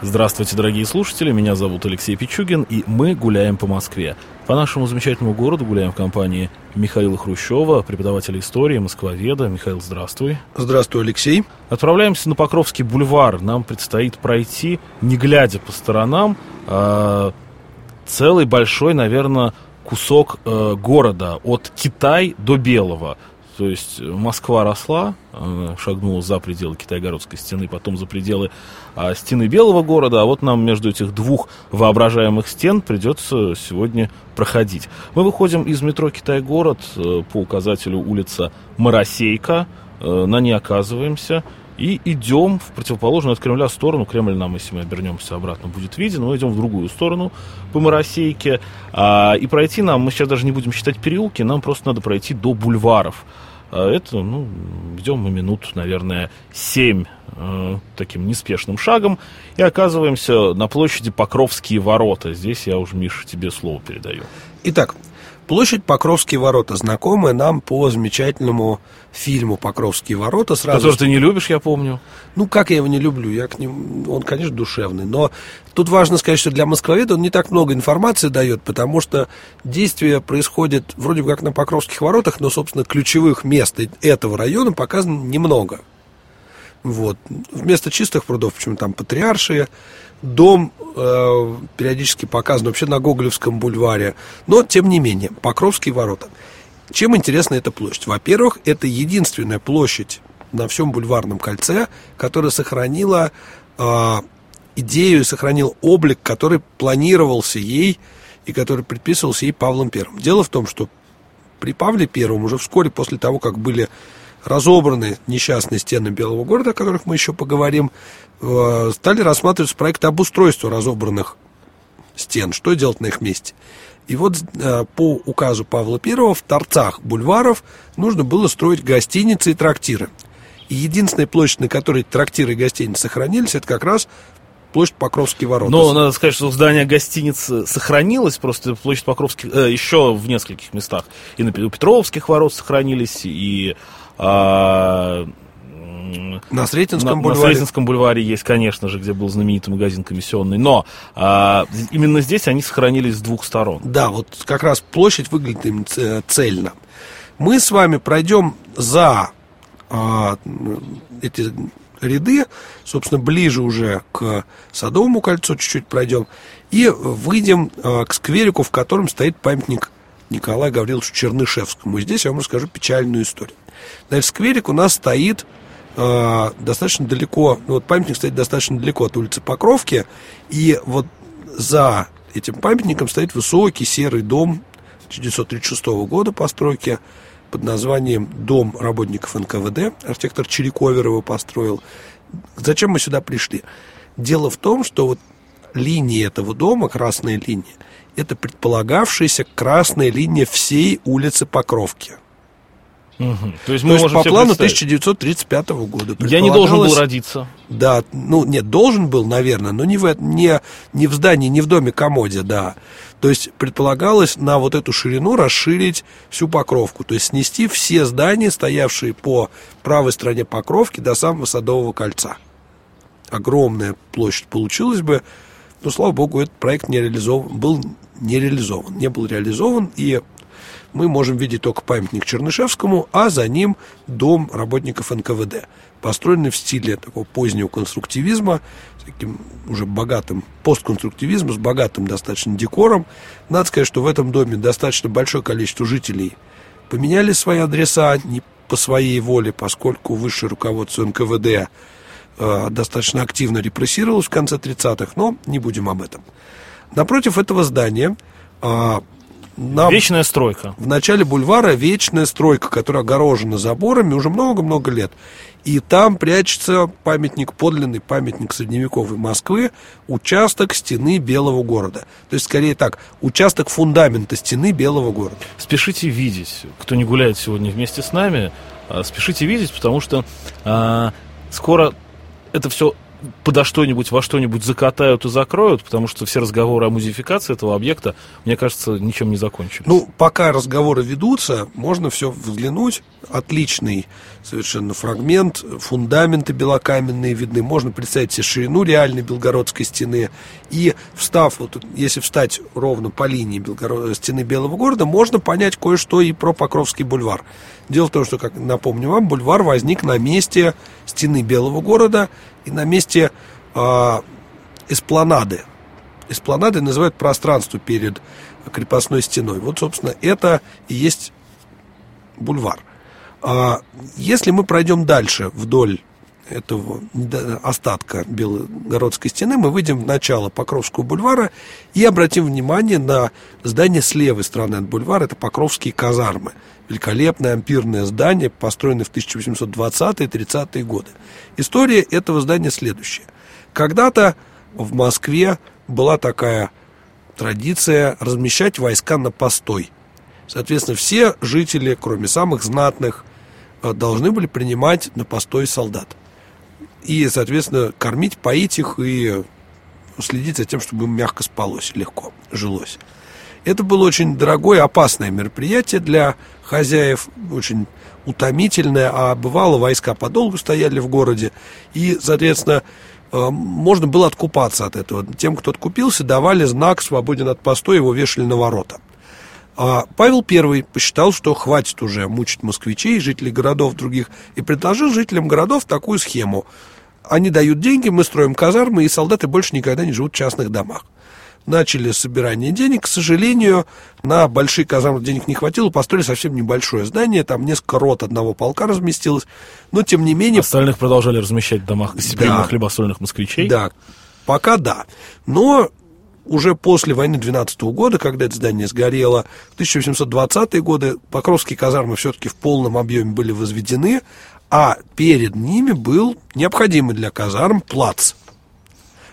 Здравствуйте, дорогие слушатели, меня зовут Алексей Пичугин, и мы гуляем по Москве. По нашему замечательному городу гуляем в компании Михаила Хрущева, преподавателя истории, москвоведа. Михаил, здравствуй. Здравствуй, Алексей. Отправляемся на Покровский бульвар. Нам предстоит пройти, не глядя по сторонам, э, целый большой, наверное, кусок э, города от Китай до Белого. То есть Москва росла, шагнула за пределы Китайгородской стены, потом за пределы а, стены Белого города, а вот нам между этих двух воображаемых стен придется сегодня проходить. Мы выходим из метро Китай-город э, по указателю улица Моросейка, э, на ней оказываемся и идем в противоположную от Кремля сторону. Кремль нам, если мы обернемся обратно, будет виден. Мы идем в другую сторону по Моросейке. А, и пройти нам, мы сейчас даже не будем считать переулки, нам просто надо пройти до бульваров. А это, ну, идем мы минут, наверное, семь э, таким неспешным шагом и оказываемся на площади Покровские ворота. Здесь я уже, Миша, тебе слово передаю. Итак, Площадь Покровские ворота, знакомая нам по замечательному фильму Покровские ворота. Сразу Который ты не любишь, я помню. Ну, как я его не люблю? Я к ним... Он, конечно, душевный. Но тут важно сказать, что для москвоведа он не так много информации дает, потому что действие происходит вроде как на Покровских воротах, но, собственно, ключевых мест этого района показано немного. Вот. Вместо чистых прудов, почему там патриаршие, дом э, периодически показан вообще на Гоголевском бульваре. Но, тем не менее, Покровские ворота. Чем интересна эта площадь? Во-первых, это единственная площадь на всем бульварном кольце, которая сохранила э, идею и сохранил облик, который планировался ей и который предписывался ей Павлом Первым. Дело в том, что при Павле Первом, уже вскоре после того, как были разобраны несчастные стены Белого города, о которых мы еще поговорим, э, стали рассматриваться проекты обустройства разобранных стен, что делать на их месте. И вот э, по указу Павла I в торцах бульваров нужно было строить гостиницы и трактиры. И единственная площадь, на которой трактиры и гостиницы сохранились, это как раз площадь Покровские ворота. Но надо сказать, что здание гостиницы сохранилось, просто площадь Покровских э, еще в нескольких местах. И на Петровских ворот сохранились, и а, на Сретенском на, бульваре. На Сретенском бульваре есть, конечно же, где был знаменитый магазин комиссионный, но а, именно здесь они сохранились с двух сторон. Да, вот как раз площадь выглядит им цельно. Мы с вами пройдем за а, эти ряды, собственно, ближе уже к Садовому кольцу чуть-чуть пройдем, и выйдем а, к скверику, в котором стоит памятник Николаю Гавриловичу Чернышевскому. И здесь я вам расскажу печальную историю. Значит, скверик у нас стоит э, достаточно далеко, ну, вот памятник стоит достаточно далеко от улицы Покровки, и вот за этим памятником стоит высокий серый дом 1936 года постройки под названием «Дом работников НКВД». Архитектор Чириковер его построил. Зачем мы сюда пришли? Дело в том, что вот линия этого дома, красная линия, это предполагавшаяся красная линия всей улицы Покровки. Угу. То есть, мы То есть по плану 1935 года. Я не должен был родиться. Да, ну нет, должен был, наверное, но не в, не, не в здании, не в доме комоде, да. То есть предполагалось на вот эту ширину расширить всю покровку, то есть снести все здания, стоявшие по правой стороне покровки до самого Садового кольца. Огромная площадь получилась бы, но, слава богу, этот проект не реализован, был не реализован, не был реализован, и мы можем видеть только памятник Чернышевскому, а за ним дом работников НКВД, построенный в стиле такого позднего конструктивизма, с таким уже богатым постконструктивизмом, с богатым достаточно декором. Надо сказать, что в этом доме достаточно большое количество жителей поменяли свои адреса не по своей воле, поскольку высшее руководство НКВД э, достаточно активно репрессировалось в конце 30-х, но не будем об этом. Напротив этого здания э, нам вечная стройка. В начале бульвара вечная стройка, которая огорожена заборами уже много-много лет. И там прячется памятник, подлинный памятник средневековой Москвы, участок стены Белого города. То есть, скорее так, участок фундамента стены Белого города. Спешите видеть, кто не гуляет сегодня вместе с нами, а, спешите видеть, потому что а, скоро это все подо что-нибудь, во что-нибудь закатают и закроют, потому что все разговоры о музификации этого объекта, мне кажется, ничем не закончились. Ну, пока разговоры ведутся, можно все взглянуть. Отличный совершенно фрагмент, фундаменты белокаменные видны. Можно представить себе ширину реальной Белгородской стены. И встав, вот, если встать ровно по линии Белгород... стены Белого города, можно понять кое-что и про Покровский бульвар. Дело в том, что, как напомню вам, бульвар возник на месте стены Белого города и на месте э, эспланады. Эспланады называют пространство перед крепостной стеной. Вот, собственно, это и есть бульвар. А если мы пройдем дальше вдоль этого остатка Белгородской стены, мы выйдем в начало Покровского бульвара и обратим внимание на здание с левой стороны от бульвара. Это Покровские казармы. Великолепное ампирное здание, построенное в 1820-30-е годы. История этого здания следующая. Когда-то в Москве была такая традиция размещать войска на постой. Соответственно, все жители, кроме самых знатных, э, должны были принимать на постой солдат и, соответственно, кормить, поить их и следить за тем, чтобы им мягко спалось, легко жилось. Это было очень дорогое, опасное мероприятие для хозяев, очень утомительное, а бывало войска подолгу стояли в городе, и, соответственно, э, можно было откупаться от этого. Тем, кто откупился, давали знак «Свободен от постоя», его вешали на ворота. А Павел I посчитал, что хватит уже мучить москвичей, жителей городов других, и предложил жителям городов такую схему – они дают деньги, мы строим казармы, и солдаты больше никогда не живут в частных домах. Начали собирание денег. К сожалению, на большие казармы денег не хватило. Построили совсем небольшое здание. Там несколько рот одного полка разместилось. Но, тем не менее... Остальных продолжали размещать в домах гостеприимных да. хлебосольных москвичей? Да, пока да. Но уже после войны 12 года, когда это здание сгорело, в 1820-е годы Покровские казармы все-таки в полном объеме были возведены, а перед ними был необходимый для казарм плац,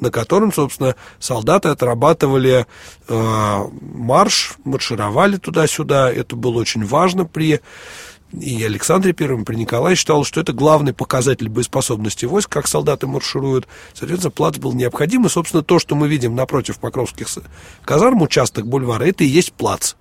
на котором, собственно, солдаты отрабатывали э, марш, маршировали туда-сюда. Это было очень важно при и Александре Первом, при Николае считал, что это главный показатель боеспособности войск, как солдаты маршируют. Соответственно, плац был необходим. И, собственно, то, что мы видим напротив Покровских казарм, участок бульвара, это и есть плац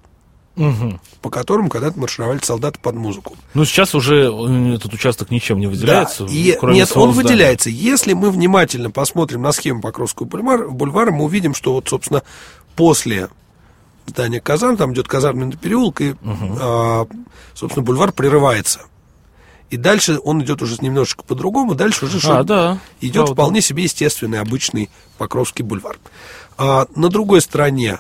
угу. по которым когда-то маршировали солдаты под музыку. Ну, сейчас уже э, этот участок ничем не выделяется. Да. И, нет, он здания. выделяется. Если мы внимательно посмотрим на схему Покровского бульвара, бульвара, мы увидим, что вот, собственно, после здания Казан, там идет казарменный переулок, и, угу. а, собственно, бульвар прерывается. И дальше он идет уже немножечко по-другому, дальше уже а, да. идет да, вполне да. себе естественный, обычный Покровский бульвар. А, на другой стороне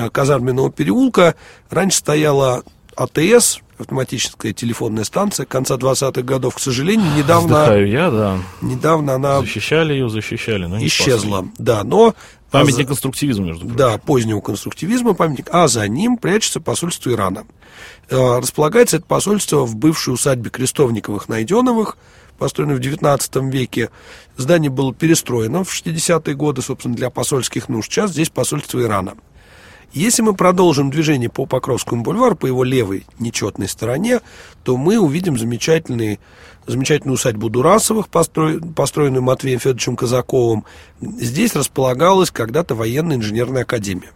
Э, казарменного переулка раньше стояла АТС, автоматическая телефонная станция конца 20-х годов. К сожалению, недавно... Вздыхаю я, да. Недавно она... Защищали ее, защищали, но не Исчезла, спасли. да, но... Памятник а конструктивизма, между прочим. Да, позднего конструктивизма памятник. А за ним прячется посольство Ирана. Э, располагается это посольство в бывшей усадьбе Крестовниковых-Найденовых, построенной в XIX веке. Здание было перестроено в 60-е годы, собственно, для посольских нужд. Сейчас здесь посольство Ирана. Если мы продолжим движение по Покровскому бульвару, по его левой нечетной стороне, то мы увидим замечательный, замечательную усадьбу Дурасовых, постро, построенную Матвеем Федоровичем Казаковым. Здесь располагалась когда-то военная инженерная академия.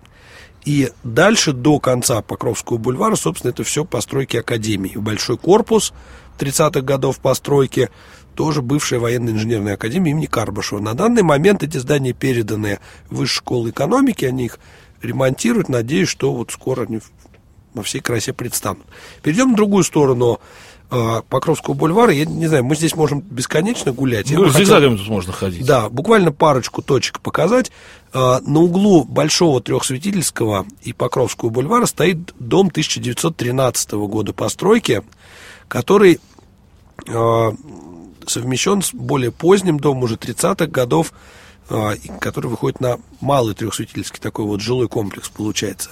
И дальше до конца Покровского бульвара, собственно, это все постройки академии. Большой корпус 30-х годов постройки, тоже бывшая военная инженерная академия имени Карбашева. На данный момент эти здания переданы в Высшую школу экономики, они их ремонтируют. Надеюсь, что вот скоро они во всей красе предстанут. Перейдем на другую сторону э, Покровского бульвара. Я не знаю, мы здесь можем бесконечно гулять. Ну, зигзагами хотел, тут можно ходить. Да, буквально парочку точек показать. Э, на углу Большого Трехсветительского и Покровского бульвара стоит дом 1913 года постройки, который э, совмещен с более поздним домом уже 30-х годов который выходит на малый трехсветительский такой вот жилой комплекс получается.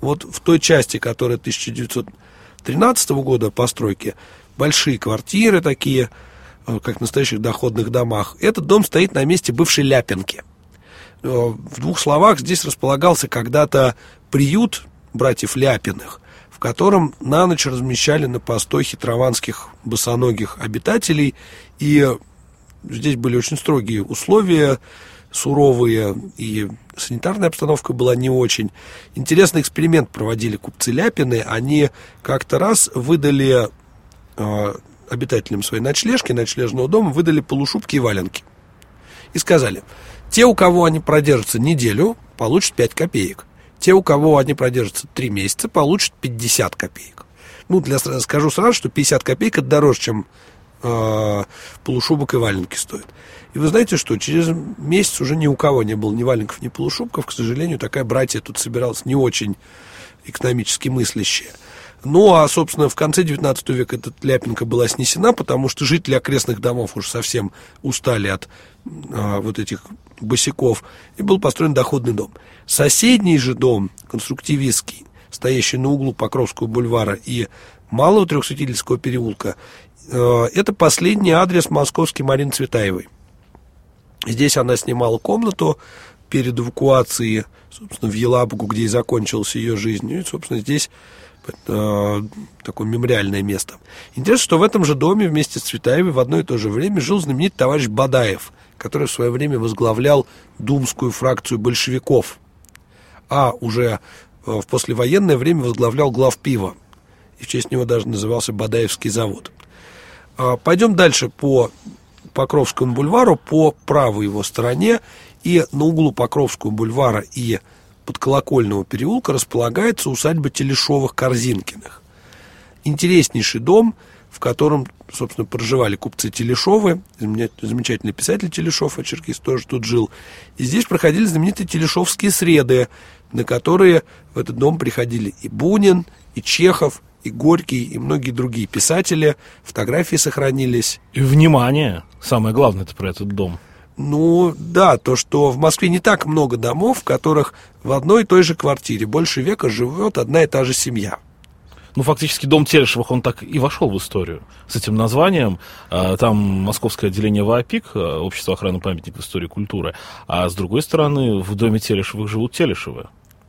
Вот в той части, которая 1913 года постройки, большие квартиры такие, а, как в настоящих доходных домах. Этот дом стоит на месте бывшей Ляпинки. А, в двух словах, здесь располагался когда-то приют братьев Ляпиных, в котором на ночь размещали на постой хитрованских босоногих обитателей и здесь были очень строгие условия, суровые, и санитарная обстановка была не очень. Интересный эксперимент проводили купцы Ляпины. Они как-то раз выдали э, обитателям своей ночлежки, ночлежного дома, выдали полушубки и валенки. И сказали, те, у кого они продержатся неделю, получат 5 копеек. Те, у кого они продержатся 3 месяца, получат 50 копеек. Ну, для, скажу сразу, что 50 копеек это дороже, чем полушубок и валенки стоят. И вы знаете что, через месяц уже ни у кого не было ни валенков, ни полушубков. К сожалению, такая братья тут собиралась не очень экономически мыслящая. Ну, а, собственно, в конце 19 века эта ляпинка была снесена, потому что жители окрестных домов уже совсем устали от а, вот этих босиков, и был построен доходный дом. Соседний же дом, конструктивистский, стоящий на углу Покровского бульвара и Малого Трехсветительского переулка, э, это последний адрес московской Марины Цветаевой. Здесь она снимала комнату перед эвакуацией, собственно, в Елабугу, где и закончилась ее жизнь. И, собственно, здесь э, такое мемориальное место. Интересно, что в этом же доме вместе с Цветаевой в одно и то же время жил знаменитый товарищ Бадаев, который в свое время возглавлял думскую фракцию большевиков, а уже в послевоенное время возглавлял глав пива. И в честь него даже назывался Бадаевский завод. А, пойдем дальше по Покровскому бульвару, по правой его стороне, и на углу Покровского бульвара и подколокольного переулка располагается усадьба Телешовых-Корзинкиных. Интереснейший дом, в котором, собственно, проживали купцы Телешовы, замечательный писатель Телешов, а Черкис тоже тут жил. И здесь проходили знаменитые Телешовские среды, на которые в этот дом приходили и Бунин, и Чехов, и Горький, и многие другие писатели. Фотографии сохранились. И внимание, самое главное это про этот дом. Ну, да, то, что в Москве не так много домов, в которых в одной и той же квартире больше века живет одна и та же семья. Ну, фактически дом Телешевых, он так и вошел в историю с этим названием. А, там московское отделение ВАПИК, а, Общество охраны памятников истории и культуры, а с другой стороны, в доме Телешевых живут Телешевы.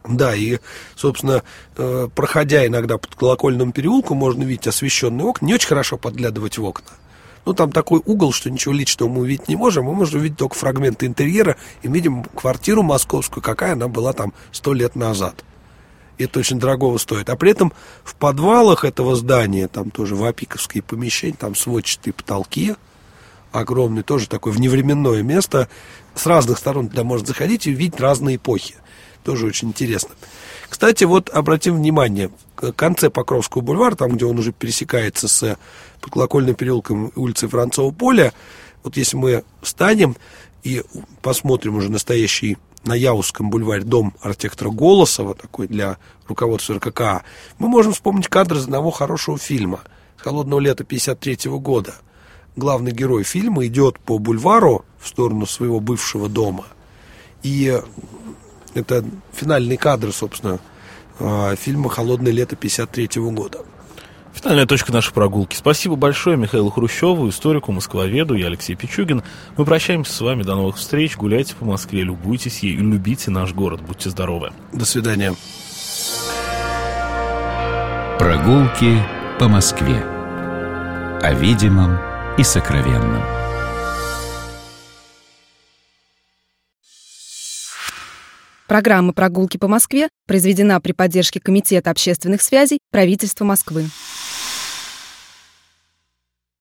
Да, и, собственно, э, проходя иногда под колокольным переулку, можно видеть освещенные окна. Не очень хорошо подглядывать в окна. Ну, там такой угол, что ничего личного мы увидеть не можем. Мы можем увидеть только фрагменты интерьера и видим квартиру московскую, какая она была там сто лет назад. Это очень дорогого стоит. А при этом в подвалах этого здания, там тоже вапиковские помещения, там сводчатые потолки, огромный, тоже такое вневременное место. С разных сторон туда можно заходить и увидеть разные эпохи. Тоже очень интересно. Кстати, вот обратим внимание, в конце Покровского бульвара, там, где он уже пересекается с под Колокольным переулком улицы Францова поля, вот если мы встанем и посмотрим уже настоящий на Яузском бульваре дом архитектора Голосова, такой для руководства РККА, мы можем вспомнить кадр из одного хорошего фильма «Холодного лета 53 года». Главный герой фильма идет по бульвару в сторону своего бывшего дома. И это финальный кадр, собственно, а, фильма «Холодное лето 53 года». Финальная точка нашей прогулки. Спасибо большое Михаилу Хрущеву, историку, москвоведу. Я Алексей Пичугин. Мы прощаемся с вами. До новых встреч. Гуляйте по Москве, любуйтесь ей и любите наш город. Будьте здоровы. До свидания. Прогулки по Москве. О видимом и сокровенном. Программа «Прогулки по Москве» произведена при поддержке Комитета общественных связей правительства Москвы.